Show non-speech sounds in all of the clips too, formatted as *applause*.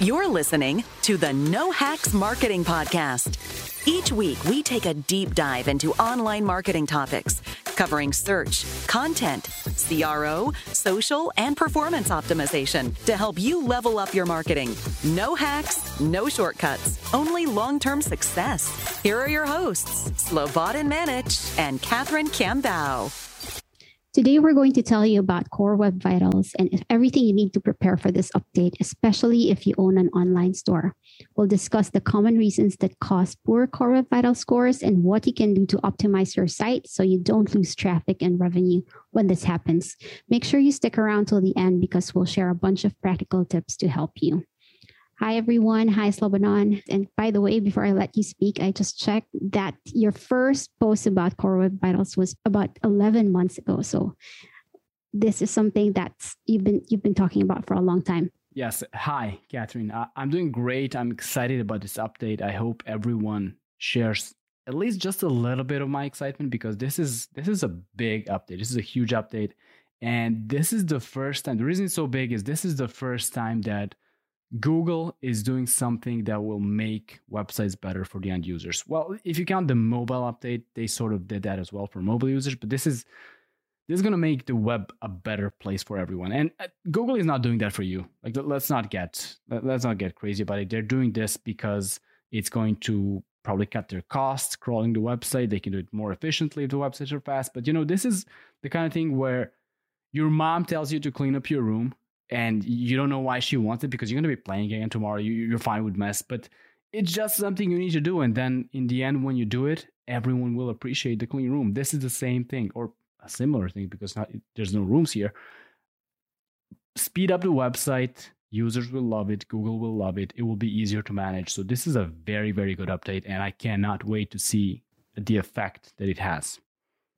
You're listening to the No Hacks Marketing Podcast. Each week, we take a deep dive into online marketing topics covering search, content, CRO, social, and performance optimization to help you level up your marketing. No hacks, no shortcuts, only long term success. Here are your hosts, Slobodan Manic and Catherine Campbell. Today, we're going to tell you about Core Web Vitals and everything you need to prepare for this update, especially if you own an online store. We'll discuss the common reasons that cause poor Core Web Vital scores and what you can do to optimize your site so you don't lose traffic and revenue when this happens. Make sure you stick around till the end because we'll share a bunch of practical tips to help you. Hi, everyone. Hi, Slobodan. And by the way, before I let you speak, I just checked that your first post about Core Web Vitals was about 11 months ago. So this is something that you've been you've been talking about for a long time. Yes. Hi, Catherine. I'm doing great. I'm excited about this update. I hope everyone shares at least just a little bit of my excitement because this is this is a big update. This is a huge update. And this is the first time. The reason it's so big is this is the first time that Google is doing something that will make websites better for the end users. Well, if you count the mobile update, they sort of did that as well for mobile users, but this is this is going to make the web a better place for everyone. And uh, Google is not doing that for you. Like let's not get let's not get crazy about it. They're doing this because it's going to probably cut their costs crawling the website. They can do it more efficiently if the websites are fast. But you know, this is the kind of thing where your mom tells you to clean up your room and you don't know why she wants it because you're going to be playing again tomorrow. You, are fine with mess, but it's just something you need to do. And then in the end, when you do it, everyone will appreciate the clean room. This is the same thing or a similar thing because not, there's no rooms here. Speed up the website. Users will love it. Google will love it. It will be easier to manage. So this is a very, very good update. And I cannot wait to see the effect that it has.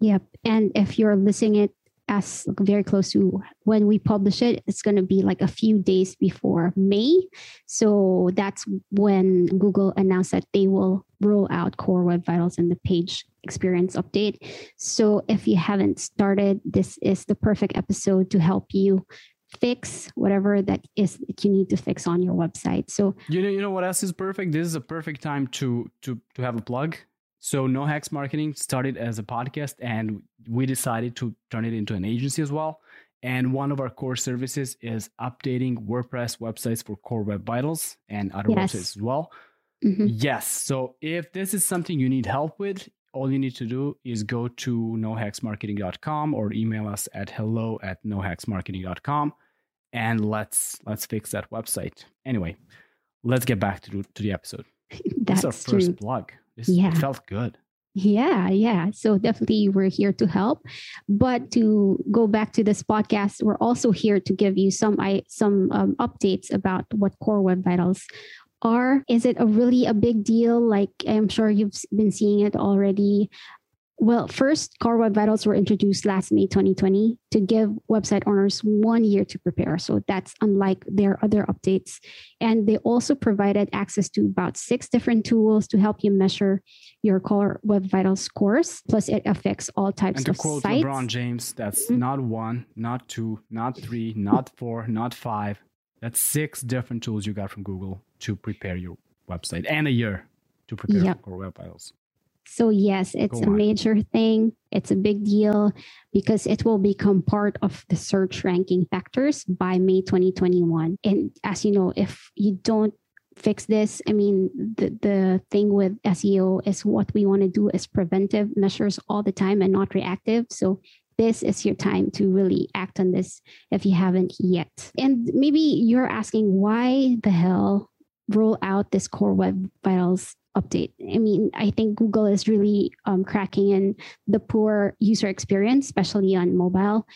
Yep. And if you're listening it as very close to when we publish it it's going to be like a few days before may. So that's when google announced that they will roll out core web vitals and the page experience update. So if you haven't started this is the perfect episode to help you fix whatever that is that you need to fix on your website. So you know you know what else is perfect? This is a perfect time to to to have a plug so No Hacks Marketing started as a podcast and we decided to turn it into an agency as well. And one of our core services is updating WordPress websites for Core Web Vitals and other yes. websites as well. Mm-hmm. Yes. So if this is something you need help with, all you need to do is go to nohacksmarketing.com or email us at hello at nohacksmarketing.com and let's let's fix that website. Anyway, let's get back to, to the episode. That's this our first true. blog. Yeah. It felt good. Yeah, yeah. So definitely we're here to help. But to go back to this podcast, we're also here to give you some I some um, updates about what Core Web Vitals are. Is it a really a big deal? Like I'm sure you've been seeing it already. Well, first, Core Web Vitals were introduced last May 2020 to give website owners one year to prepare. So that's unlike their other updates. And they also provided access to about six different tools to help you measure your Core Web Vitals scores. Plus, it affects all types of and to of quote sites. LeBron James, that's mm-hmm. not one, not two, not three, not four, not five. That's six different tools you got from Google to prepare your website and a year to prepare yep. Core Web Vitals. So, yes, it's a major thing. It's a big deal because it will become part of the search ranking factors by May 2021. And as you know, if you don't fix this, I mean, the, the thing with SEO is what we want to do is preventive measures all the time and not reactive. So, this is your time to really act on this if you haven't yet. And maybe you're asking why the hell roll out this core web vitals update. I mean, I think Google is really um, cracking in the poor user experience, especially on mobile.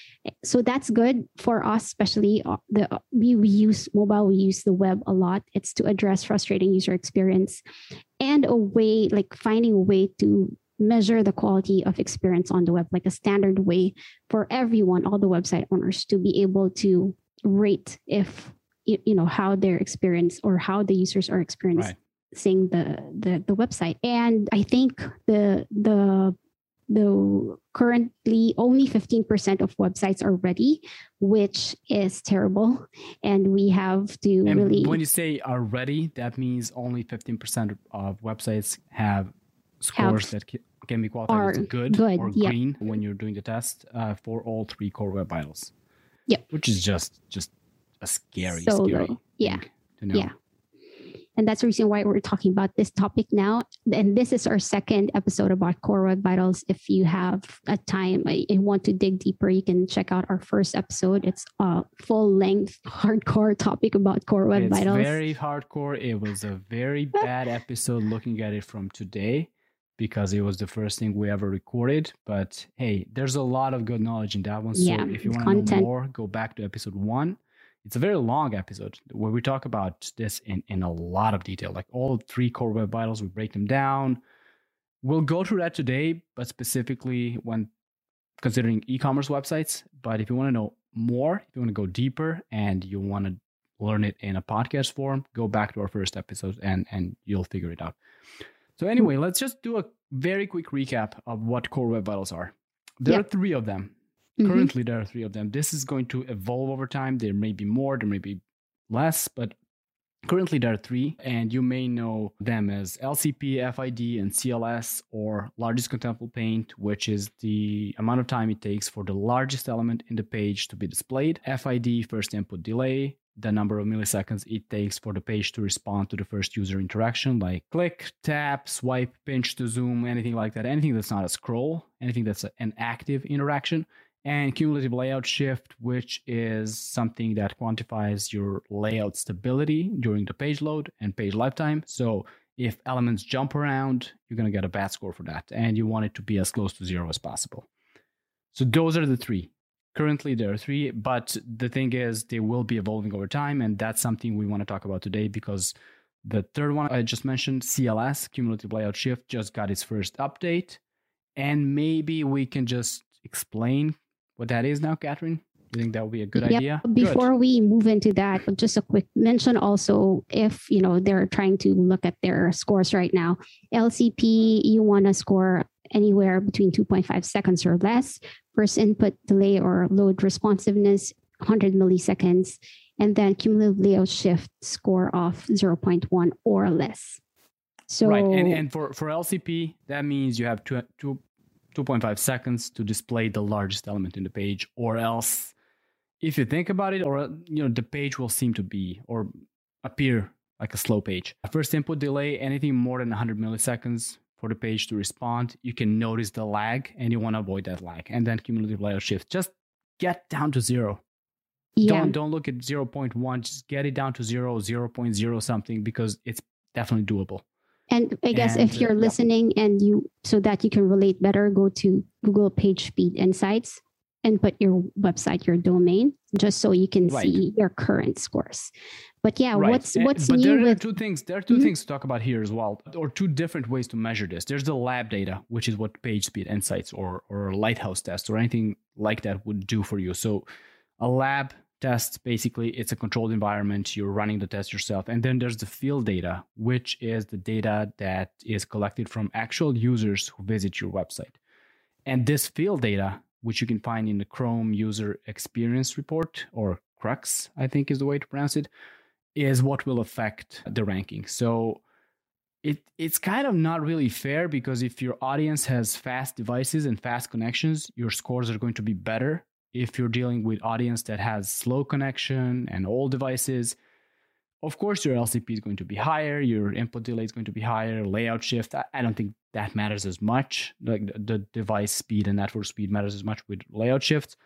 So that's good for us, especially uh, the we, we use mobile, we use the web a lot. It's to address frustrating user experience and a way like finding a way to measure the quality of experience on the web, like a standard way for everyone, all the website owners to be able to rate if you, know how their experience or how the users are experiencing right the the the website and i think the the the currently only 15% of websites are ready, which is terrible. And we have to and really. When you say are ready, that means only 15% of websites have scores have, that can be qualified as good, good or yep. green when you're doing the test uh, for all three core web vitals. Yep. Which is just just a scary, so scary. Low. Yeah. Yeah. And that's the reason why we're talking about this topic now. And this is our second episode about Core Web Vitals. If you have a time uh, and want to dig deeper, you can check out our first episode. It's a full length, *laughs* hardcore topic about Core Web it's Vitals. Very hardcore. It was a very *laughs* bad episode looking at it from today because it was the first thing we ever recorded. But hey, there's a lot of good knowledge in that one. So yeah, if you want to know more, go back to episode one. It's a very long episode where we talk about this in, in a lot of detail, like all three core web vitals. We break them down. We'll go through that today, but specifically when considering e-commerce websites. But if you want to know more, if you want to go deeper, and you want to learn it in a podcast form, go back to our first episode and and you'll figure it out. So anyway, let's just do a very quick recap of what core web vitals are. There yep. are three of them. Mm-hmm. Currently, there are three of them. This is going to evolve over time. There may be more, there may be less, but currently there are three, and you may know them as LCP, FID, and CLS, or largest contentful paint, which is the amount of time it takes for the largest element in the page to be displayed. FID, first input delay, the number of milliseconds it takes for the page to respond to the first user interaction, like click, tap, swipe, pinch to zoom, anything like that. Anything that's not a scroll, anything that's an active interaction. And cumulative layout shift, which is something that quantifies your layout stability during the page load and page lifetime. So if elements jump around, you're going to get a bad score for that. And you want it to be as close to zero as possible. So those are the three. Currently, there are three, but the thing is, they will be evolving over time, and that's something we want to talk about today because the third one I just mentioned, CLS, Cumulative Layout Shift, just got its first update. And maybe we can just explain what that is now, Catherine. You think that would be a good yep. idea? Before good. we move into that, just a quick mention also if you know they're trying to look at their scores right now. LCP, you want to score anywhere between 2.5 seconds or less. First input delay or load responsiveness, 100 milliseconds. And then cumulative layout shift score of 0.1 or less. So right, and, and for, for LCP, that means you have two, two, 2.5 seconds to display the largest element in the page, or else, if you think about it, or you know, the page will seem to be or appear like a slow page. First input delay, anything more than 100 milliseconds for the page to respond, you can notice the lag and you want to avoid that lag. And then cumulative layout shift. Just get down to zero. Yeah. Don't don't look at 0.1, just get it down to 0, 0.0 something because it's definitely doable. And I guess and, if you're uh, listening yeah. and you so that you can relate better, go to Google Page Speed Insights and put your website, your domain, just so you can right. see your current scores. But yeah, right. what's what's but new there are with two things. There are 2 mm-hmm. things to talk about here as well, or two different ways to measure this. There's the lab data, which is what Page Speed Insights or or Lighthouse test or anything like that would do for you. So a lab test basically it's a controlled environment you're running the test yourself and then there's the field data which is the data that is collected from actual users who visit your website and this field data which you can find in the chrome user experience report or crux i think is the way to pronounce it is what will affect the ranking. So it it's kind of not really fair because if your audience has fast devices and fast connections, your scores are going to be better. If you're dealing with audience that has slow connection and old devices, of course your LCP is going to be higher, your input delay is going to be higher, layout shift. I, don't think that matters as much. Like the, the, device speed and network speed matters as much with layout shifts.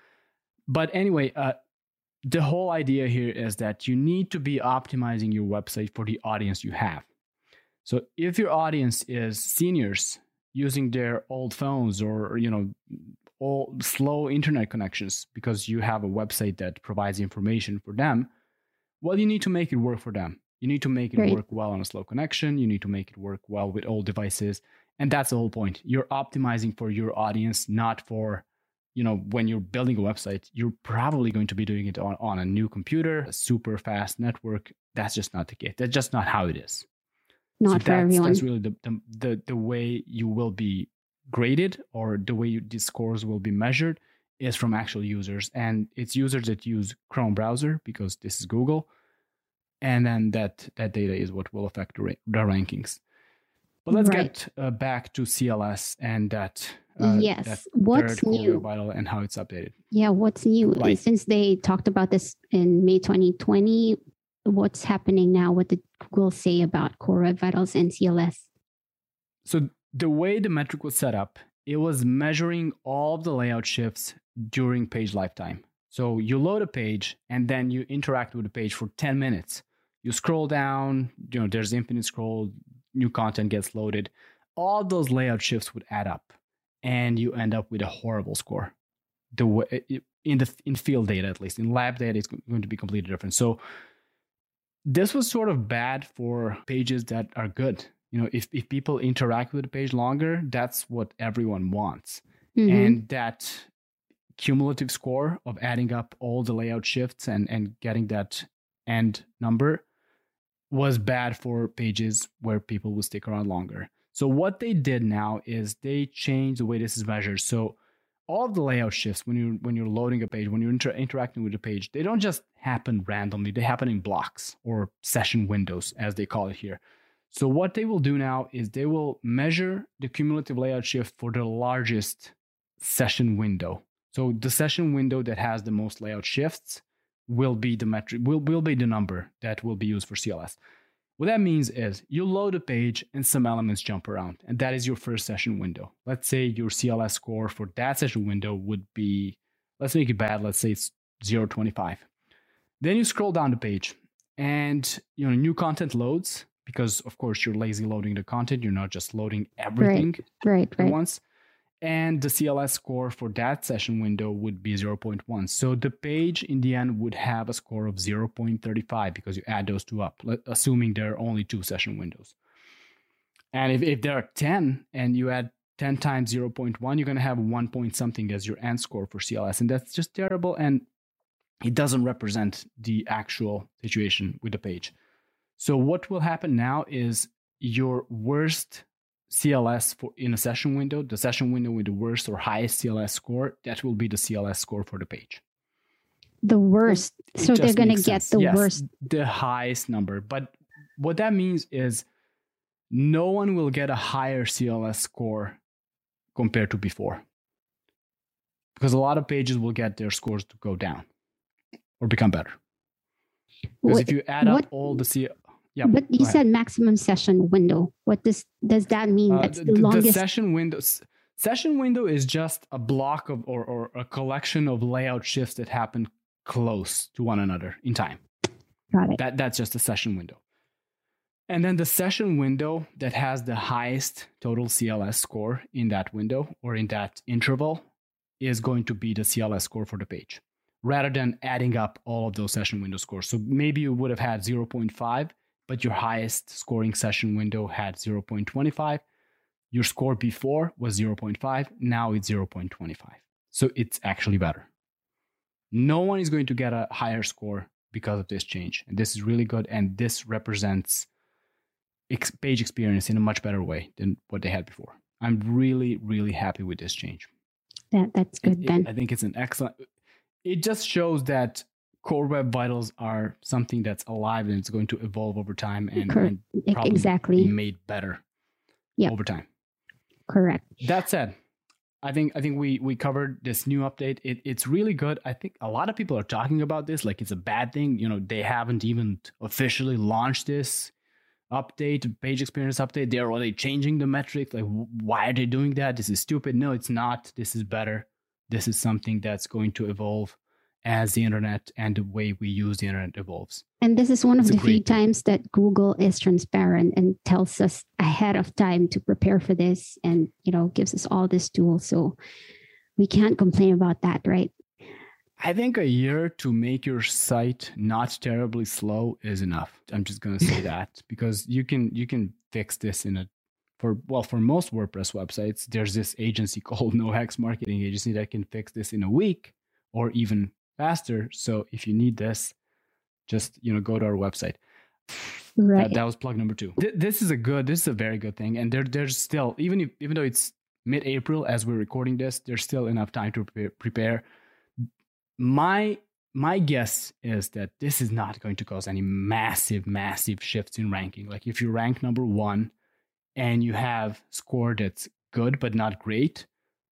But anyway, uh, the whole idea here is that you need to be optimizing your website for the audience you have. So if your audience is seniors using their old phones or you know old slow internet connections because you have a website that provides information for them, well you need to make it work for them. You need to make it work well on a slow connection, you need to make it work well with all devices, and that's the whole point. You're optimizing for your audience, not for you know, when you're building a website, you're probably going to be doing it on, on a new computer, a super fast network. That's just not the case. That's just not how it is. Not so for that's, everyone. That's really the, the, the, the way you will be graded or the way these scores will be measured is from actual users. And it's users that use chrome browser because this is google. And then that that data is what will affect the, ra- the rankings. But let's right. get uh, back to cls and that uh, yes. that what's new? vital and how it's updated. Yeah what's new? Right. since they talked about this in may 2020 what's happening now? What did google say about core web vitals and cls so the way the metric was set up it was measuring all the layout shifts during page lifetime. So you load a page and then you interact with the page for 10 minutes. You scroll down, you know, there's infinite scroll, new content gets loaded. All those layout shifts would add up and you end up with a horrible score. The way in the in field data at least, in lab data it's going to be completely different. So this was sort of bad for pages that are good. You know, if, if people interact with the page longer, that's what everyone wants. Mm-hmm. And that cumulative score of adding up all the layout shifts and, and getting that end number was bad for pages where people would stick around longer. So what they did now is they changed the way this is measured. So all of the layout shifts when you when you're loading a page, when you're inter- interacting with the page, they don't just happen randomly. They happen in blocks or session windows, as they call it here. So what they will do now is they will measure the cumulative layout shift for the largest session window. So the session window that has the most layout shifts will be the metric, will, will be the number that will be used for CLS. What that means is you load a page and some elements jump around, and that is your first session window. Let's say your CLS score for that session window would be, let's make it bad, let's say it's 0.25. Then you scroll down the page and you know new content loads because of course you're lazy loading the content, you're not just loading everything right, right, right. at once and the CLS score for that session window would be 0.1. So the page in the end would have a score of 0.35 because you add those two up, assuming there are only two session windows. And if, if there are 10 and you add 10 times 0.1, you're going to have 1 point something as your end score for CLS. And that's just terrible. And it doesn't represent the actual situation with the page. So what will happen now is your worst CLS for in a session window, the session window with the worst or highest CLS score, that will be the CLS score for the page. The worst. It so they're going to get the yes, worst. The highest number. But what that means is no one will get a higher CLS score compared to before. Because a lot of pages will get their scores to go down or become better. Because what, if you add up all the CLS, But you said maximum session window. What does does that mean? Uh, That's the, the, longest. The session window. Session window is just a block of or, or a collection of layout shifts that happen close to one another in time. Got it. That that's just a session window. And then the session window that has the highest total CLS score in that window or in that interval is going to be the CLS score for the page rather than adding up all of those session window scores. So maybe you would have had 0.5 but your highest scoring session window had 0.25. Your score before was 0.5, now it's 0.25. So it's actually better. No one is going to get a higher score because of this change. And this is really good. And this represents ex- page experience in a much better way than what they had before. I'm really, really happy with this change. That, that's good it, then. I think it's an excellent. It just shows that core web vitals are something that's alive and it's going to evolve over time and, and probably exactly be made better yep. over time. Correct. That said, I think I think we we covered this new update. It, it's really good. I think a lot of people are talking about this like it's a bad thing. You know, they haven't even officially launched this update, page experience update. They're already changing the metrics. Like, why are they doing that? This is stupid. No, it's not. This is better. This is something that's going to evolve as the internet and the way we use the internet evolves. And this is one of it's the few times that Google is transparent and tells us ahead of time to prepare for this and you know gives us all this tools. So we can't complain about that, right? I think a year to make your site not terribly slow is enough. I'm just going to say *laughs* that because you can you can fix this in a for well for most WordPress websites there's this agency *laughs* called No Hacks Marketing Agency that can fix this in a week or even faster. So if you need this, just you know go to our website. Right. That, that was plug number two. Th- this is a good. This is a very good thing. And there, there's still even if, even though it's mid April as we're recording this. There's still enough time to prepare. My my guess is that this is not going to cause any massive, massive shifts in ranking. Like if you rank number one and you have score that's good but not great,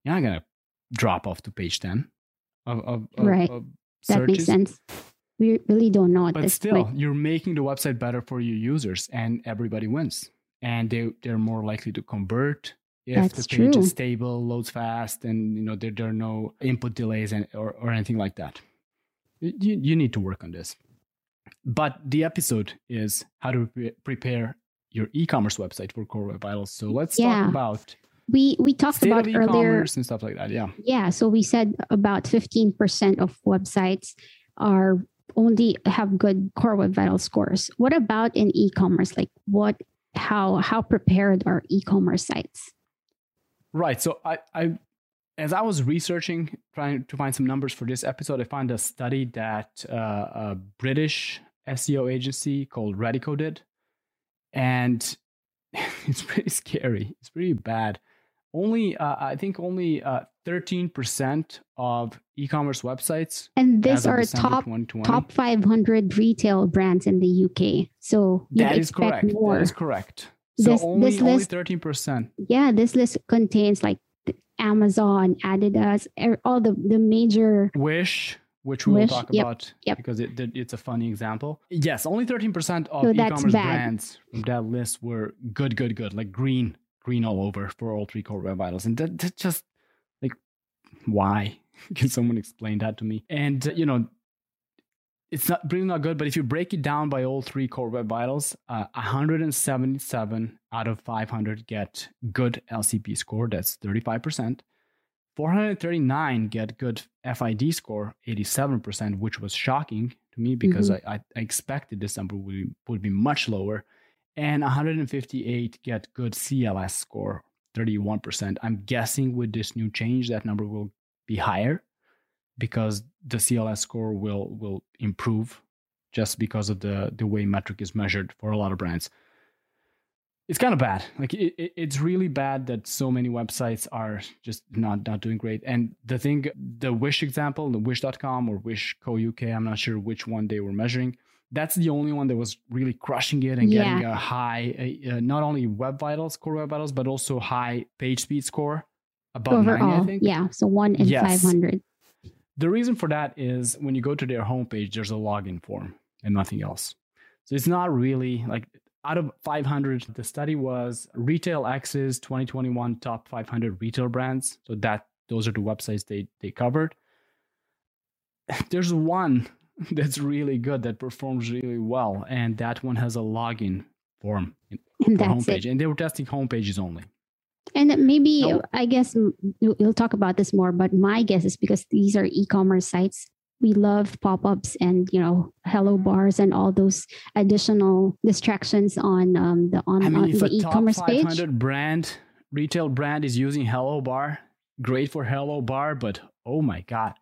you're not gonna drop off to page ten of, of, right. Of that makes sense. We really don't know. But still, you're making the website better for your users, and everybody wins. And they they're more likely to convert if That's the page true. is stable, loads fast, and you know there, there are no input delays and or, or anything like that. You, you need to work on this. But the episode is how to pre- prepare your e-commerce website for Core Web Vitals. So let's yeah. talk about we we talked State about earlier and stuff like that. Yeah. Yeah. So we said about 15% of websites are only have good core web vital scores. What about in e-commerce? Like what how how prepared are e-commerce sites? Right. So I I as I was researching, trying to find some numbers for this episode, I found a study that uh, a British SEO agency called Radico did, and *laughs* it's pretty scary. It's pretty bad only uh, I think only uh, 13% of e-commerce websites. And these are top top 500 retail brands in the UK. So that is correct. More. That is correct. So this, only, this list, only 13%. Yeah, this list contains like Amazon, Adidas, er, all the the major Wish, which we will talk yep, about yep. because it, it's a funny example. Yes, only 13% of so e-commerce brands from that list were good, good, good, like green green all over for all three core web vitals. And that, that just like, why? *laughs* Can someone explain that to me? And, uh, you know, it's not really not good, but if you break it down by all three core web vitals, uh, 177 out of 500 get good LCP score. That's 35%. 439 get good FID score, 87%, which was shocking to me because mm-hmm. I, I, expected this number would, would be much lower and 158 get good CLS score, 31%. I'm guessing with this new change, that number will be higher because the CLS score will will improve just because of the the way metric is measured for a lot of brands. It's kind of bad. Like it, it, it's really bad that so many websites are just not not doing great. And the thing, the Wish example, the Wish.com or Wish Co UK, I'm not sure which one they were measuring that's the only one that was really crushing it and yeah. getting a high, uh, not only web vitals, core web vitals, but also high page speed score above Overall, 90, I think. Yeah, so one in yes. 500. The reason for that is when you go to their homepage, there's a login form and nothing else. So it's not really like out of 500, the study was Retail X's 2021 top 500 retail brands. So that those are the websites they they covered. *sighs* There's one *laughs* that's really good. That performs really well. And that one has a login form in, and for homepage. it. and they were testing homepages only. And maybe no. i guess we'll talk about this more but my guess is because these are e-commerce sites we love pop-ups and you know hello bars and all those additional distractions on um, the on, I mean, on if the a e-commerce top 500 page brand retail brand is using hello bar great for hello bar but oh my god.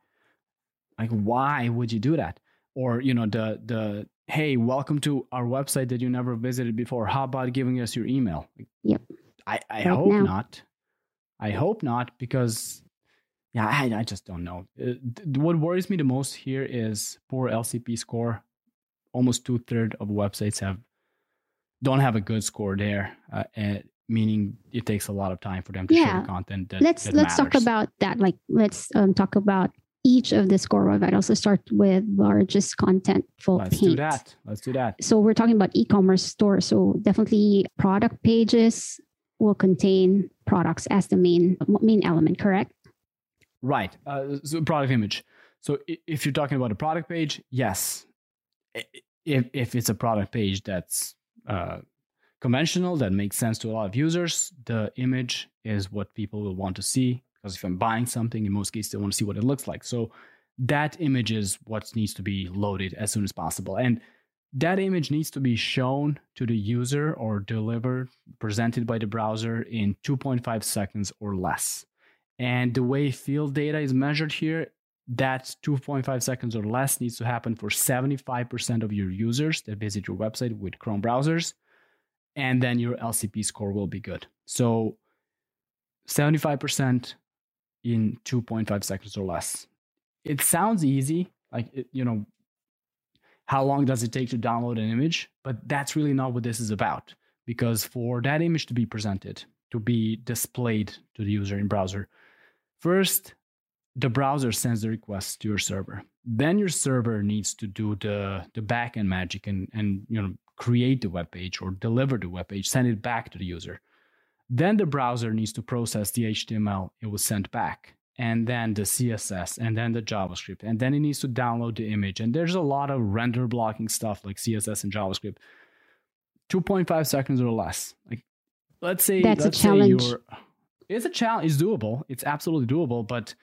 Like why would you do that or you know the the hey welcome to our website that you never visited before how about giving us your email yep i i right hope now. not i hope not because yeah i, I just don't know uh, th- what worries me the most here is poor lcp score almost two-thirds of websites have don't have a good score there uh, and meaning it takes a lot of time for them to yeah. share content that, let's that let's matters. talk about that like let's um, talk about each of the score I'd also start with largest contentful Let's paint. do that. Let's do that. So we're talking about e-commerce store. So definitely product pages will contain products as the main main element, correct? Right. Uh, so product image. So if you're talking about a product page, yes. If if it's a product page that's uh, conventional that makes sense to a lot of users, the image is what people will want to see because if I'm buying something, in most cases, they want to see what it looks like. So that image is what needs to be loaded as soon as possible. And that image needs to be shown to the user or delivered, presented by the browser in 2.5 seconds or less. And the way field data is measured here, that 2.5 seconds or less needs to happen for 75% of your users that visit your website with Chrome browsers. And then your LCP score will be good. So 75% in 2.5 seconds or less. It sounds easy, like, it, you know, how long does it take to download an image? But that's really not what this is about. Because for that image to be presented, to be displayed to the user in browser, first, the browser sends the request to your server. Then your server needs to do the, the backend magic and, and you know create the web page or deliver the web page, send it back to the user. Then the browser needs to process the HTML it was sent back, and then the CSS, and then the JavaScript, and then it needs to download the image. And there's a lot of render blocking stuff like CSS and JavaScript. 2.5 seconds or less. Like, let's say that's let's a challenge. it's a challenge. It's doable. It's absolutely doable. But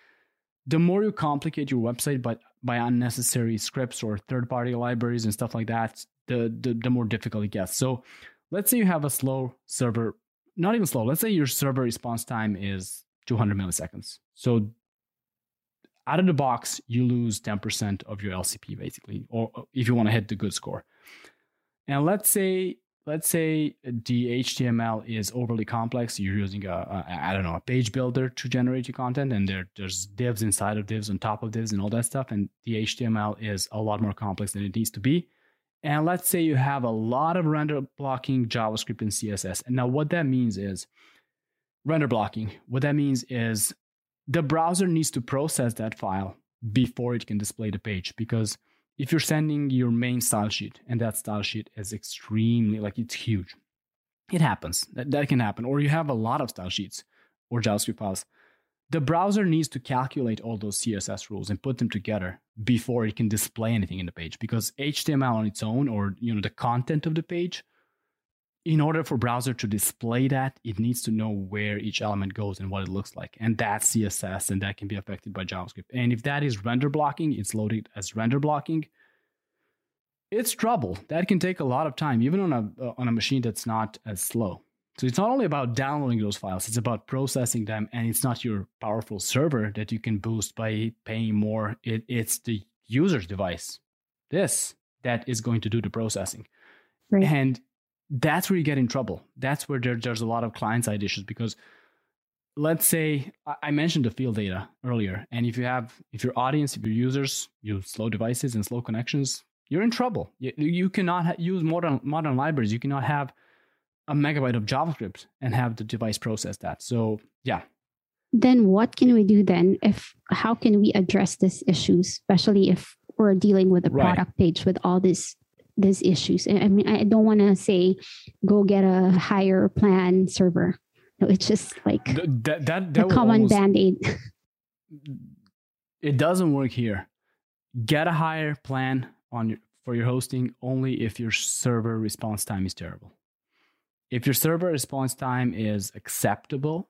the more you complicate your website, but by unnecessary scripts or third-party libraries and stuff like that, the, the the more difficult it gets. So, let's say you have a slow server not even slow. Let's say your server response time is 200 milliseconds. So out of the box, you lose 10% of your LCP basically, or if you want to hit the good score. And let's say let's say the HTML is overly complex. You're using a, a I don't know a page builder to generate your content, and there there's divs inside of divs on top of divs and all that stuff. And the HTML is a lot more complex than it needs to be. And let's say you have a lot of render blocking JavaScript and CSS. And now what that means is render blocking. What that means is the browser needs to process that file before it can display the page because if you're sending your main style sheet and that style sheet is extremely like it's huge it happens that, that can happen or you have a lot of style sheets or javascript files the browser needs to calculate all those css rules and put them together before it can display anything in the page because html on its own or you know the content of the page in order for browser to display that it needs to know where each element goes and what it looks like and that's css and that can be affected by javascript. And if that is render blocking it's loaded as render blocking it's trouble. That can take a lot of time even on a uh, on a machine that's not as slow so it's not only about downloading those files, it's about processing them. And it's not your powerful server that you can boost by paying more. It, it's the user's device, this, that is going to do the processing. Right. And that's where you get in trouble. That's where there, there's a lot of client side issues because let's say I mentioned the field data earlier. And if you have, if your audience, if your users use slow devices and slow connections, you're in trouble. You, you cannot use modern modern libraries. You cannot have a megabyte of JavaScript and have the device process that. So yeah. Then what can we do then if how can we address these issues, especially if we're dealing with a right. product page with all these these issues? I mean, I don't want to say go get a higher plan server. No, it's just like that that, that a common almost, band-aid. it doesn't work here. Get a higher plan on your, for your hosting only if your server response time is terrible. If your server response time is acceptable,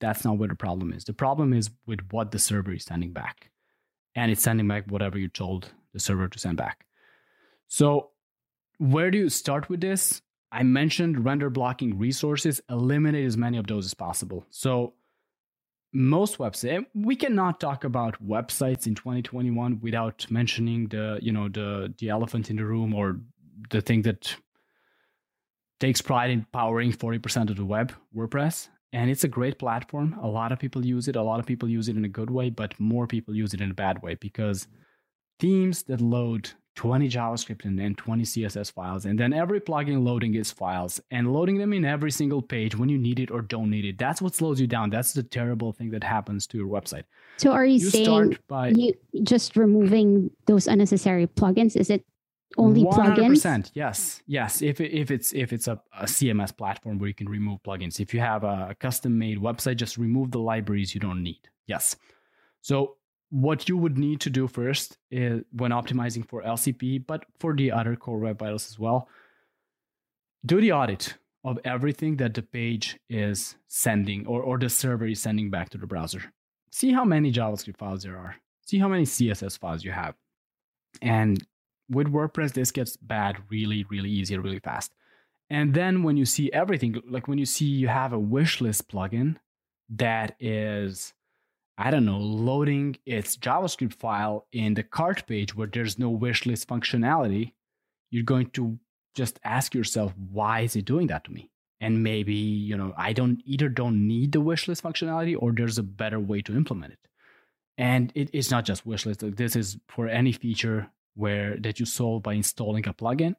that's not where the problem is. The problem is with what the server is sending back. And it's sending back whatever you told the server to send back. So, where do you start with this? I mentioned render blocking resources, eliminate as many of those as possible. So, most websites we cannot talk about websites in 2021 without mentioning the you know the the elephant in the room or the thing that takes pride in powering 40% of the web, WordPress. And it's a great platform. A lot of people use it. A lot of people use it in a good way, but more people use it in a bad way because themes that load 20 JavaScript and then 20 CSS files, and then every plugin loading its files and loading them in every single page when you need it or don't need it. That's what slows you down. That's the terrible thing that happens to your website. So, are you, you saying by, you just removing those unnecessary plugins? Is it only 100%, plugins? Yes, yes. If if it's if it's a, a, CMS platform where you can remove plugins. If you have a custom made website, just remove the libraries you don't need. Yes. So what you would need to do first is when optimizing for LCP, but for the other core web vitals as well, do the audit of everything that the page is sending or, or the server is sending back to the browser. See how many JavaScript files there are. See how many CSS files you have. And with WordPress, this gets bad really, really easy, really fast. And then when you see everything, like when you see you have a wish list plugin that is, I don't know, loading its JavaScript file in the cart page where there's no wish list functionality, you're going to just ask yourself, why is it doing that to me? and maybe you know i don't either don't need the wish list functionality or there's a better way to implement it and it, it's not just wish list this is for any feature where that you solve by installing a plugin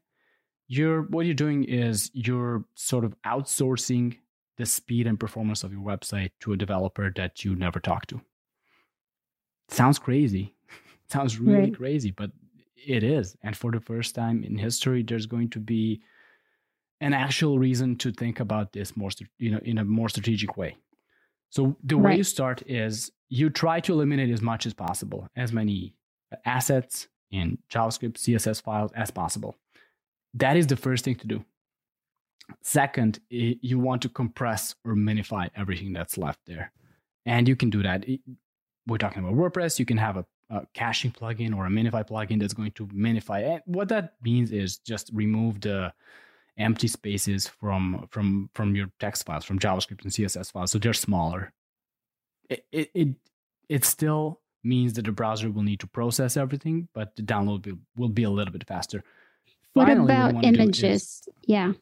you're what you're doing is you're sort of outsourcing the speed and performance of your website to a developer that you never talk to sounds crazy *laughs* sounds really right. crazy but it is and for the first time in history there's going to be an actual reason to think about this more you know in a more strategic way so the way right. you start is you try to eliminate as much as possible as many assets in javascript css files as possible. That is the first thing to do. Second you want to compress or minify everything that's left there. And you can do that. We're talking about wordpress. You can have a, a caching plugin or a minify plugin that's going to minify. And what that means is just remove the empty spaces from from from your text files from javascript and css files so they're smaller. It it it, it still means that the browser will need to process everything but the download will, will be a little bit faster. What Finally, about images? is, yeah.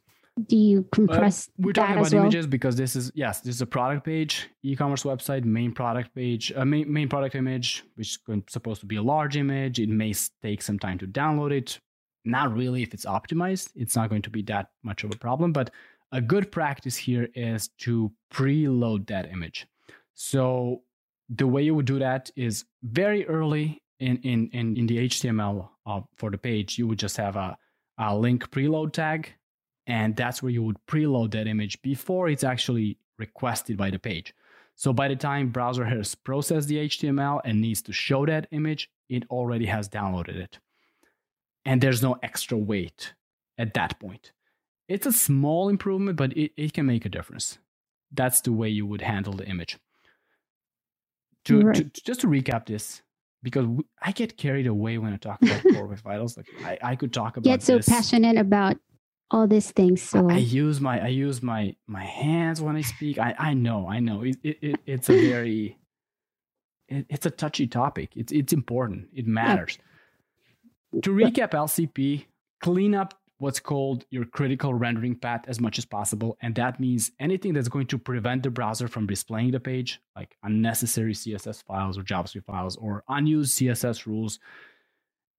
Do you compress uh, we're talking about well? images because this is yes this is a product page e-commerce website main product page a uh, main, main product image which is supposed to be a large image. It may take some time to download it. Not really if it's optimized. It's not going to be that much of a problem but a good practice here is to preload that image. So the way you would do that is very early in in in, in the html uh, for the page you would just have a, a link preload tag and that's where you would preload that image before it's actually requested by the page so by the time browser has processed the html and needs to show that image it already has downloaded it and there's no extra wait at that point. It's a small improvement, but it, it can make a difference. That's the way you would handle the image. To, right. to just to recap this, because I get carried away when I talk about *laughs* core web vitals. Like I, I could talk about get so this. passionate about all these things. So I, I, use my I use my my hands when I speak. I I know I know it, it, it's a *laughs* very it, it's a touchy topic. It's it's important. It matters. To recap LCP, clean up what's called your critical rendering path as much as possible. And that means anything that's going to prevent the browser from displaying the page, like unnecessary CSS files or JavaScript files or unused CSS rules.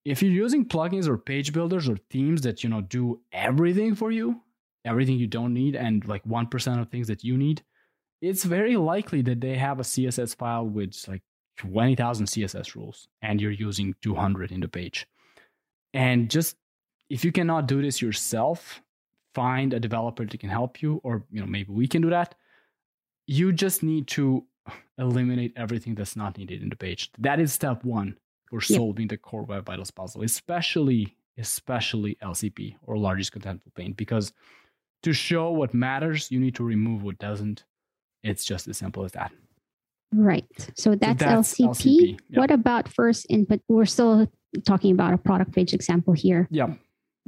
If you're using plugins or page builders or themes that you know do everything for you, everything you don't need, and like 1% of things that you need, it's very likely that they have a CSS file with like 20,000 CSS rules and you're using 200 in the page. And just if you cannot do this yourself, find a developer that can help you, or you know, maybe we can do that. You just need to eliminate everything that's not needed in the page. That is step one for solving yep. the core web vitals puzzle, especially especially LCP or largest contentful paint, because to show what matters, you need to remove what doesn't. It's just as simple as that. Right. So that's, so that's LCP. LCP. What about first input? We're still talking about a product page example here. Yeah.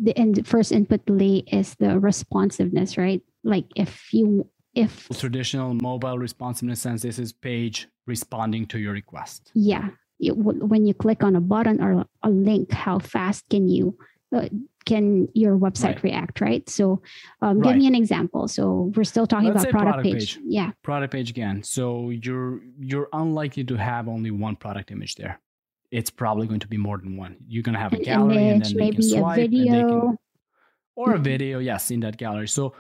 The and first input delay is the responsiveness, right? Like if you if traditional mobile responsiveness sense, this is page responding to your request. Yeah. It, when you click on a button or a link, how fast can you uh, can your website right. react, right? So, um, right. give me an example. So we're still talking Let's about product, product page. page. Yeah, product page again. So you're you're unlikely to have only one product image there it's probably going to be more than one. You're going to have a gallery image, and then they can swipe and they can, or a video, yes, in that gallery. So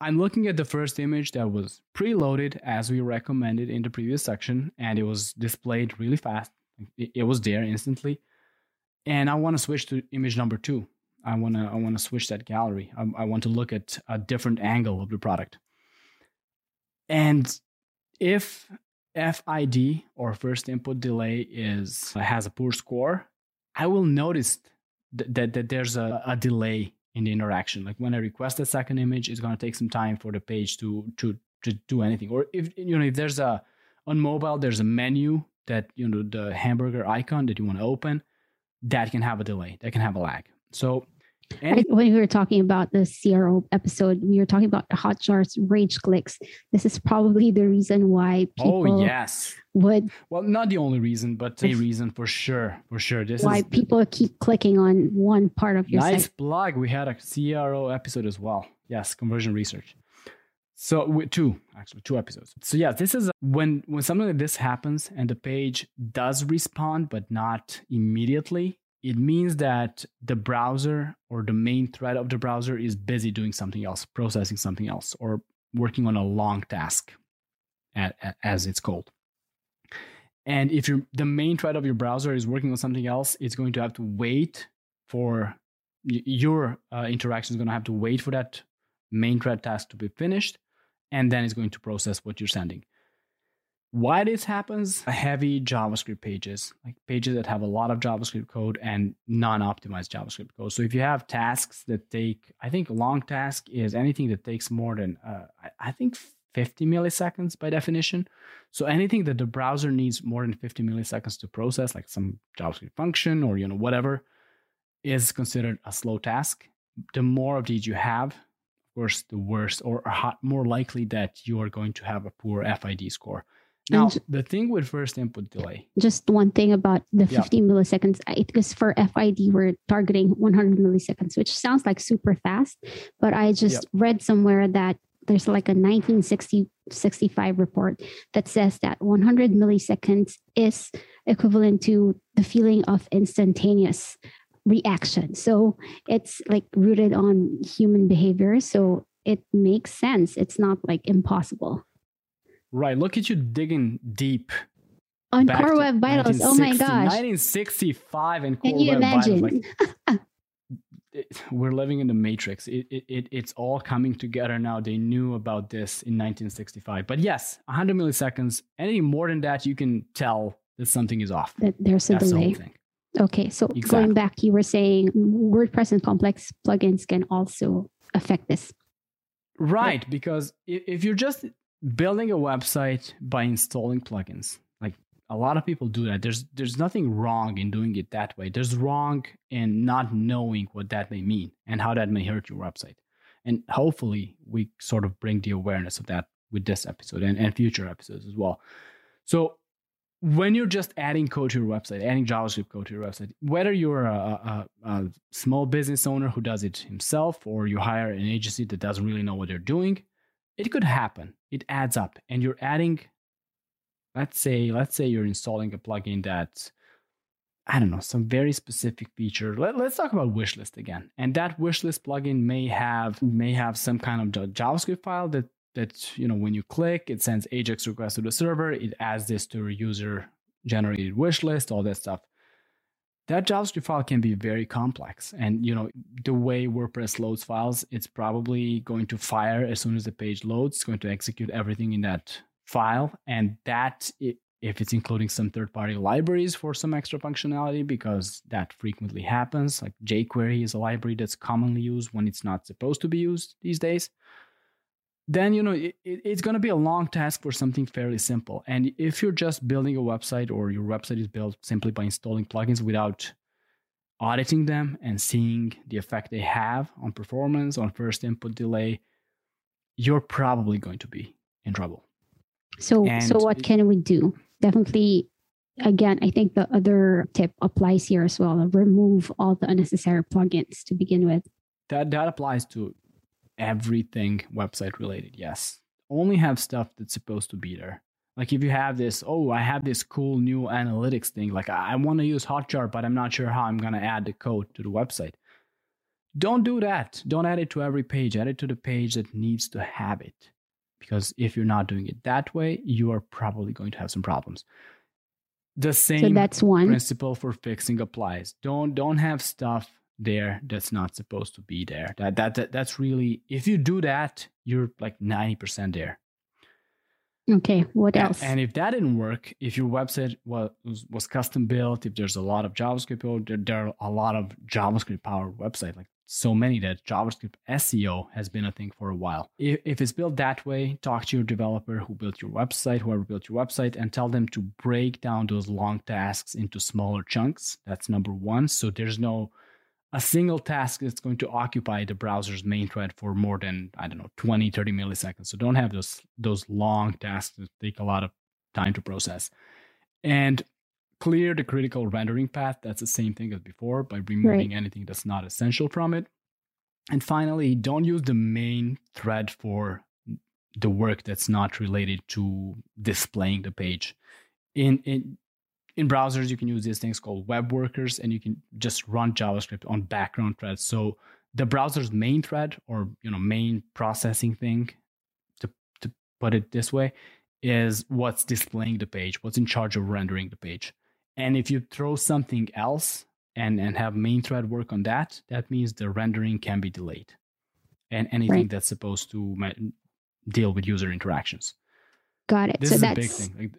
I'm looking at the first image that was preloaded as we recommended in the previous section, and it was displayed really fast. It, it was there instantly, and I want to switch to image number two. I want to I want to switch that gallery. I, I want to look at a different angle of the product. And if FID or first input delay is has a poor score, I will notice that, that, that there's a, a delay in the interaction. Like when I request a second image, it's to take some time for the page to to to do anything. Or if you know if there's a on mobile there's a menu that you know the hamburger icon that you want to open, that can have a delay. That can have a lag. So and when we were talking about the CRO episode, we were talking about hot Hotjar's rage clicks. This is probably the reason why oh, people oh, yes. would. Well, not the only reason, but a reason for sure. For sure. This why is people keep clicking on one part of your nice site. blog. We had a CRO episode as well. Yes, conversion research. So two, actually two episodes. So yeah, this is when when something like this happens and the page does respond but not immediately. It means that the browser or the main thread of the browser is busy doing something else, processing something else, or working on a long task, as it's called. And if the main thread of your browser is working on something else, it's going to have to wait for your uh, interaction is going to have to wait for that main thread task to be finished, and then it's going to process what you're sending. Why this happens? Heavy JavaScript pages, like pages that have a lot of JavaScript code and non-optimized JavaScript code. So if you have tasks that take, I think long task is anything that takes more than, uh, I think 50 milliseconds by definition. So anything that the browser needs more than 50 milliseconds to process, like some JavaScript function or you know whatever, is considered a slow task. The more of these you have, of course, the worse or more likely that you are going to have a poor FID score. Now, and the thing with first input delay. Just one thing about the 50 yeah. milliseconds, because for FID, we're targeting 100 milliseconds, which sounds like super fast. But I just read somewhere that there's like a 1960 65 report that says that 100 milliseconds is equivalent to the feeling of instantaneous reaction. So it's like rooted on human behavior. So it makes sense. It's not like impossible. Right. Look at you digging deep. On Core Web Vitals. Oh my gosh. 1965 and Core Can you Web imagine? Vitals. Like, *laughs* we're living in the matrix. It, it, it, it's all coming together now. They knew about this in 1965. But yes, 100 milliseconds. Anything more than that, you can tell that something is off. That there's a That's delay. The okay, so exactly. going back, you were saying WordPress and complex plugins can also affect this. Right, because if you're just building a website by installing plugins. Like a lot of people do that. There's there's nothing wrong in doing it that way. There's wrong in not knowing what that may mean and how that may hurt your website. And hopefully we sort of bring the awareness of that with this episode and, and future episodes as well. So when you're just adding code to your website adding javascript code to your website whether you're a, a, a small business owner who does it himself or you hire an agency that doesn't really know what they're doing it could happen. It adds up, and you're adding. Let's say, let's say you're installing a plugin that, I don't know, some very specific feature. Let, us talk about wishlist again. And that wishlist plugin may have may have some kind of JavaScript file that that you know when you click, it sends AJAX request to the server. It adds this to your user generated wish list, all that stuff that JavaScript file can be very complex. And you know, the way WordPress loads files, it's probably going to fire as soon as the page loads, it's going to execute everything in that file. And that if it's including some third-party libraries for some extra functionality, because that frequently happens. Like jQuery is a library that's commonly used when it's not supposed to be used these days then you know it, it's going to be a long task for something fairly simple. And if you're just building a website or your website is built simply by installing plugins without auditing them and seeing the effect they have on performance on first input delay you're probably going to be in trouble. So and so what can we do? Definitely again i think the other tip applies here as well. Remove all the unnecessary plugins to begin with. That that applies to everything website related. Yes. Only have stuff that's supposed to be there. Like if you have this, oh, I have this cool new analytics thing. Like I, I want to use Hotjar, but I'm not sure how I'm going to add the code to the website. Don't do that. Don't add it to every page. Add it to the page that needs to have it. Because if you're not doing it that way, you are probably going to have some problems. The same so that's one. principle for fixing applies. Don't don't have stuff there that's not supposed to be there. That, that that that's really if you do that, you're like 90% there. Okay, what else? And if that didn't work, if your website was was custom built, if there's a lot of JavaScript, oh, there, there are a lot of JavaScript powered website, like so many that JavaScript SEO has been a thing for a while. If, if it's built that way, talk to your developer who built your website, whoever built your website, and tell them to break down those long tasks into smaller chunks. That's number one. So there's no a single task that's going to occupy the browser's main thread for more than i don't know 20 30 milliseconds so don't have those those long tasks that take a lot of time to process and clear the critical rendering path that's the same thing as before by removing right. anything that's not essential from it and finally don't use the main thread for the work that's not related to displaying the page. In in in browsers, you can use these things called web workers, and you can just run JavaScript on background threads. So the browser's main thread, or you know, main processing thing, to to put it this way, is what's displaying the page, what's in charge of rendering the page. And if you throw something else and and have main thread work on that, that means the rendering can be delayed, and anything right. that's supposed to deal with user interactions. Got it. This so is that's a big thing. Like,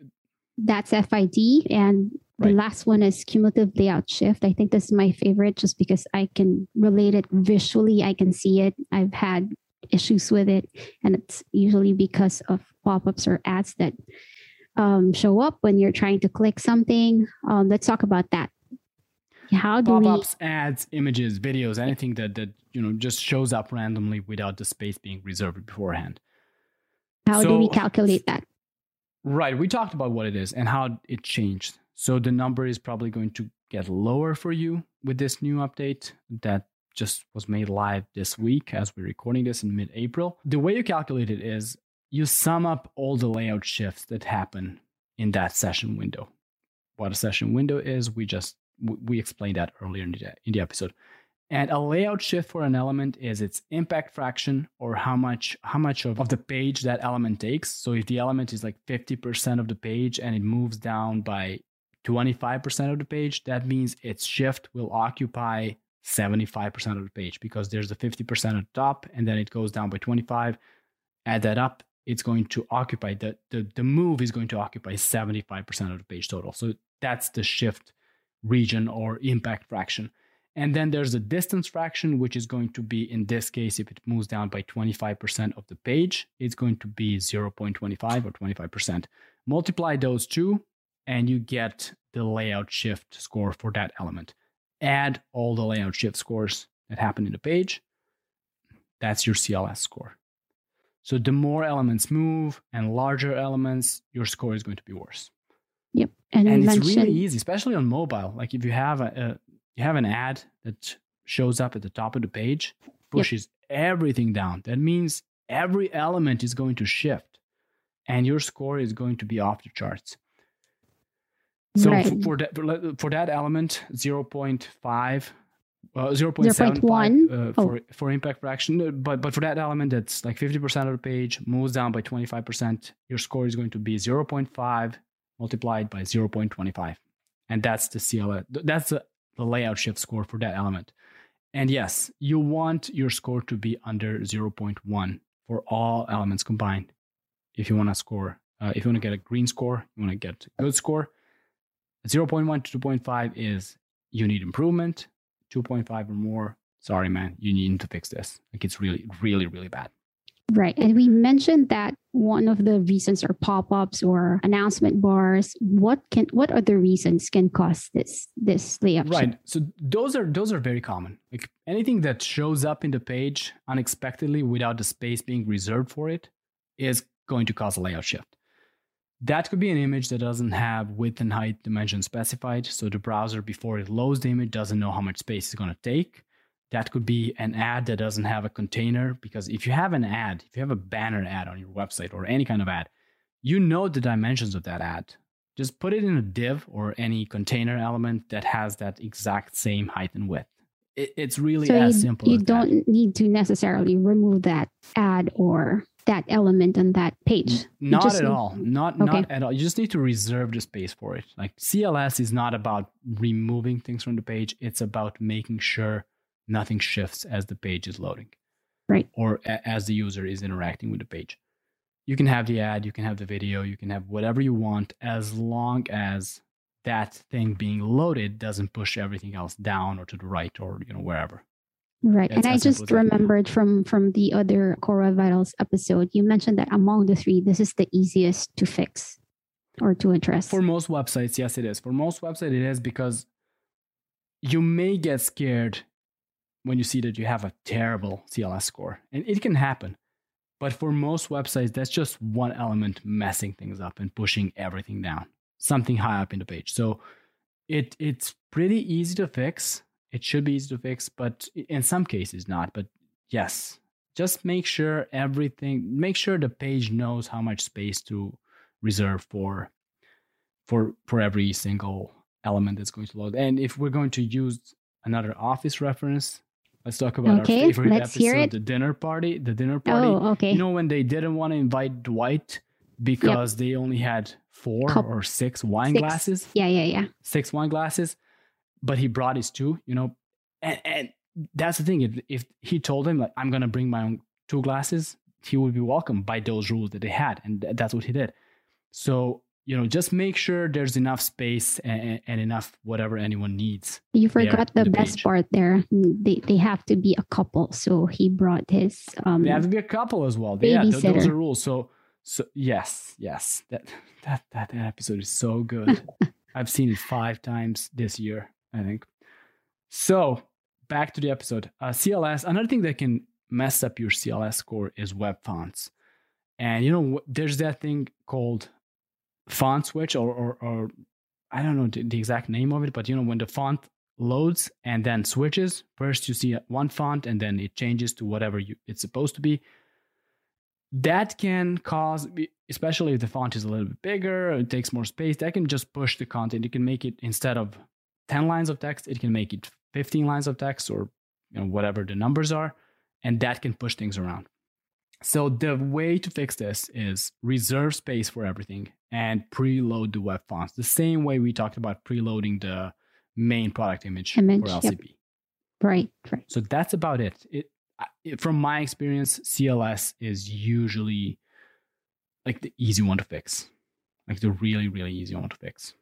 that's FID, and the right. last one is cumulative layout shift. I think this is my favorite just because I can relate it visually. I can see it. I've had issues with it, and it's usually because of pop-ups or ads that um, show up when you're trying to click something. Um, let's talk about that. How do pop-ups, we... ads, images, videos, anything that that you know just shows up randomly without the space being reserved beforehand. How so, do we calculate that? Right, we talked about what it is and how it changed. So the number is probably going to get lower for you with this new update that just was made live this week as we're recording this in mid-April. The way you calculate it is you sum up all the layout shifts that happen in that session window. What a session window is, we just we explained that earlier in the, in the episode. And a layout shift for an element is its impact fraction or how much how much of, of the page that element takes. So if the element is like 50% of the page and it moves down by 25% of the page, that means its shift will occupy 75% of the page because there's a 50% at the top and then it goes down by 25. Add that up, it's going to occupy the, the, the move is going to occupy 75% of the page total. So that's the shift region or impact fraction. And then there's a distance fraction, which is going to be, in this case, if it moves down by 25% of the page, it's going to be 0.25 or 25%. Multiply those two, and you get the layout shift score for that element. Add all the layout shift scores that happen in the page. That's your CLS score. So the more elements move and larger elements, your score is going to be worse. Yep. And, and it's mentioned... really easy, especially on mobile. Like if you have a, a, you have an ad that shows up at the top of the page, pushes yep. everything down. That means every element is going to shift and your score is going to be off the charts. So right. for, for, that for that element, 0.5 uh, 0.75 uh, for, oh. for impact fraction. Uh, but, but for that element that's like 50% of the page, moves down by 25%, your score is going to be 0.5 multiplied by 0.25. And that's the CLS. That's the, the layout shift score for that element. And yes, you want your score to be under 0.1 for all elements combined. If you want to score, uh, if you want to get a green score, you want to get a good score. 0.1 to 2.5 is you need improvement 2.5 or more, sorry, man, you need to fix this. Like it's really, really, really bad. Right. And we mentioned that one of the reasons are pop-ups or announcement bars. What can what other reasons can cause this this layout? Right. So those are those are very common. Like anything that shows up in the page unexpectedly without the space being reserved for it is going to cause a layout shift. That could be an image that doesn't have width and height dimension specified. So the browser, before it loads the image, doesn't know how much space it's going to take. That could be an ad that doesn't have a container. Because if you have an ad, if you have a banner ad on your website or any kind of ad, you know the dimensions of that ad. Just put it in a div or any container element that has that exact same height and width. It, it's really so as you, simple. You don't that. need to necessarily remove that ad or that element on that page. Not at all. Not okay. not at all. You just need to reserve the space for it. Like CLS is not about removing things from the page. It's about making sure nothing shifts as the page is loading. Right. Or a- as the user is interacting with the page. You can have the ad, you can have the video, you can have whatever you want as long as that thing being loaded doesn't push everything else down or to the right or you know wherever. Right. and I just remembered from from the other Core Web Vitals episode, you mentioned that among the three, this is the easiest to fix or to address. For most websites, yes, it is. For most websites, it is because you may get scared when you see that you have a terrible CLS score. And it can happen. But for most websites, that's just one element messing things up and pushing everything down, something high up in the page. So it it's pretty easy to fix it should be easy to fix, but in some cases not. But yes, just make sure everything make sure the page knows how much space to reserve for for for every single element that's going to load and if we're going to use another office reference let's talk about okay, our favorite episode the dinner party the dinner party Oh, okay. you know when they didn't want to invite dwight because they only had four or six wine Six. glasses yeah, yeah, yeah. six wine glasses, but he brought his two, you know, and, and that's the thing. If, if he told him like I'm gonna bring my own two glasses, he would be welcome by those rules that they had, and th- that's what he did. So you know, just make sure there's enough space and, and enough whatever anyone needs. You forgot the, the best page. part there. They they have to be a couple. So he brought his um They have to be a couple as well. Yeah, th- those are rules. So so yes, yes, that that that, that episode is so good. *laughs* I've seen it five times this year, I think. So back to the episode. Uh, CLS. Another thing that can mess up your CLS score is web fonts, and you know there's that thing called font switch, or or, or I don't know the, exact name of it, but you know when the font loads and then switches. First you see one font, and then it changes to whatever you, it's supposed to be that can cause especially if the font is a little bit bigger it takes more space that can just push the content you can make it instead of 10 lines of text it can make it 15 lines of text or you know whatever the numbers are and that can push things around so the way to fix this is reserve space for everything and preload the web fonts the same way we talked about preloading the main product image, Image, for yep. lcp right, right. so that's about it. It, it from my experience, CLS is usually like the easy one to fix, like the really really easy one to fix.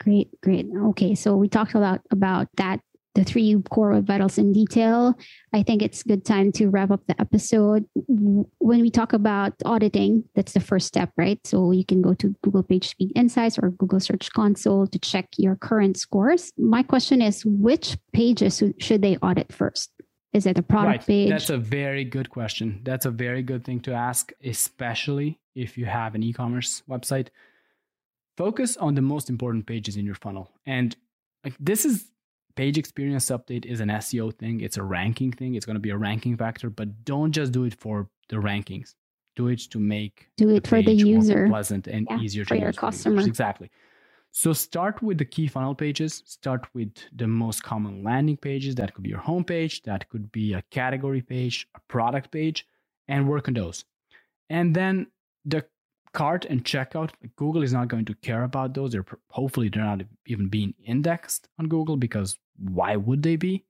Great, great. Okay, so we talked about about that the three core web vitals in detail. I think it's good time to wrap up the episode. When we talk about auditing, that's the first step, right? So you can go to Google PageSpeed Insights or Google Search Console to check your current scores. My question is, which pages should- they audit first? Is it a product right. page? That's a very good question. That's a very good thing to ask, especially if you have an e-commerce website. Focus on the most important pages in your funnel. And like this is page experience update is an SEO thing. It's a ranking thing. It's going to be a ranking factor, but don't just do it for the rankings. Do it to make Do it for the page more user. pleasant and Yeah, easier for to your use users. customer. Exactly. So start with the key funnel pages. Start with the most common landing pages. That could be your homepage. That could be a category page, a product page, and work on those. And then the cart and checkout. Google is not going to care about those. They're hopefully they're not even being indexed on Google because why would they be?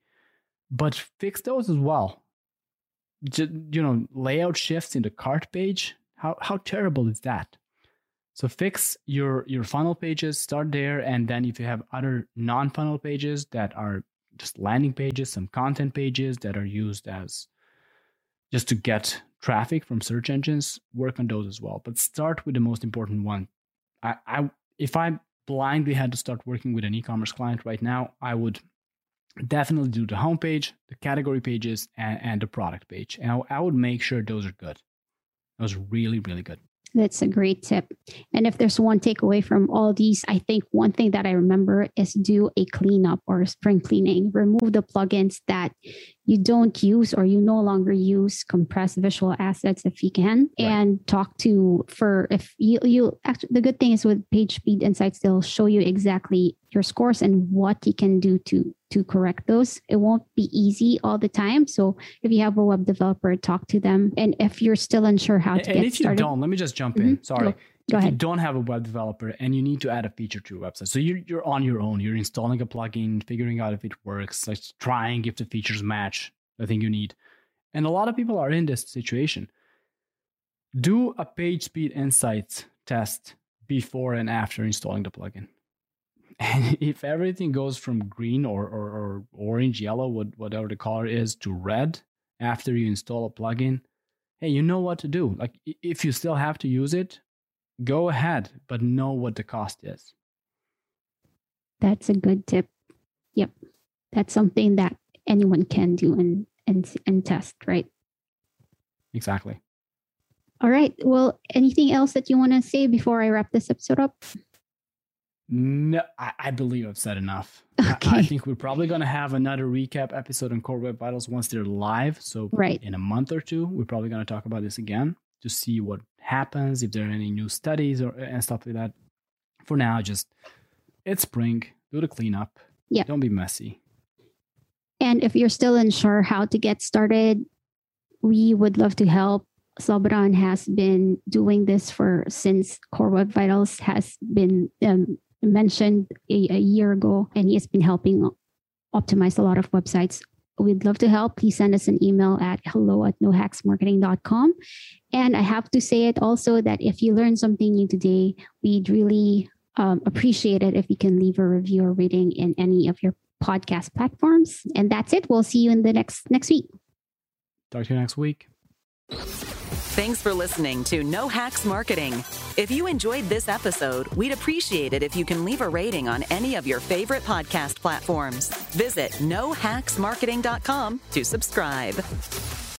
But fix those as well. Ju- you know, layout shifts in the cart page. How how terrible is that? So fix your your funnel pages, start there, and then if you have other non-funnel pages that are just landing pages, some content pages that are used as just to get traffic from search engines, work on those as well. But start with the most important one. I, I if I blindly had to start working with an e-commerce client right now, I would definitely do the homepage, the category pages, and, and the product page. And I, I would make sure those are good. Those are really, really good. That's a great tip. And if there's one takeaway from all these, I think one thing that I remember is do a cleanup or a spring cleaning. Remove the plugins that you don't use or you no longer use. Compress visual assets if you can, Right. and talk to for if you you actually the good thing is with PageSpeed Insights, they'll show you exactly your scores and what you can do to to correct those. It won't be easy all the time. So if you have a web developer, talk to them. And if you're still unsure how to and get if you started, don't, let me just jump in. Mhm. Sorry. Go- go if you don't have a web developer and you need to add a feature to your website, so you're, you're on your own, you're installing a plugin, figuring out if it works, like trying if the features match the thing you need. And a lot of people are in this situation. Do a page speed insights test before and after installing the plugin. And *laughs* if everything goes from green or, or, or orange, yellow, what, whatever the color is, to red after you install a plugin, hey, you know what to do. Like if you still have to use it, go ahead, but know what the cost is. That's a good tip. Yep. That's something that anyone can do and and and test, right? Exactly. All right. Well, anything else that you want to say before I wrap this episode up? No, I, I believe I've said enough. Okay. I, I think we're probably going to have another recap episode on Core Web Vitals once they're live. So right. in a month or two, we're probably going to talk about this again to see what happens, if there are any new studies or and stuff like that. For now, just it's spring. Do the cleanup. Yeah. Don't be messy. And if you're still unsure how to get started, we would love to help. Slobodan has been doing this for since Core Web Vitals has been um, mentioned a, a year ago, and he has been helping optimize a lot of websites. We'd love to help. Please send us an email at hello at nohacksmarketing.com. And I have to say it also that if you learned something new today, we'd really um, appreciate it if you can leave a review or rating in any of your podcast platforms. And that's it. We'll see you in the next next week. Talk to you next week. Thanks for listening to No Hacks Marketing. If you enjoyed this episode, we'd appreciate it if you can leave a rating on any of your favorite podcast platforms. Visit nohacksmarketing.com to subscribe.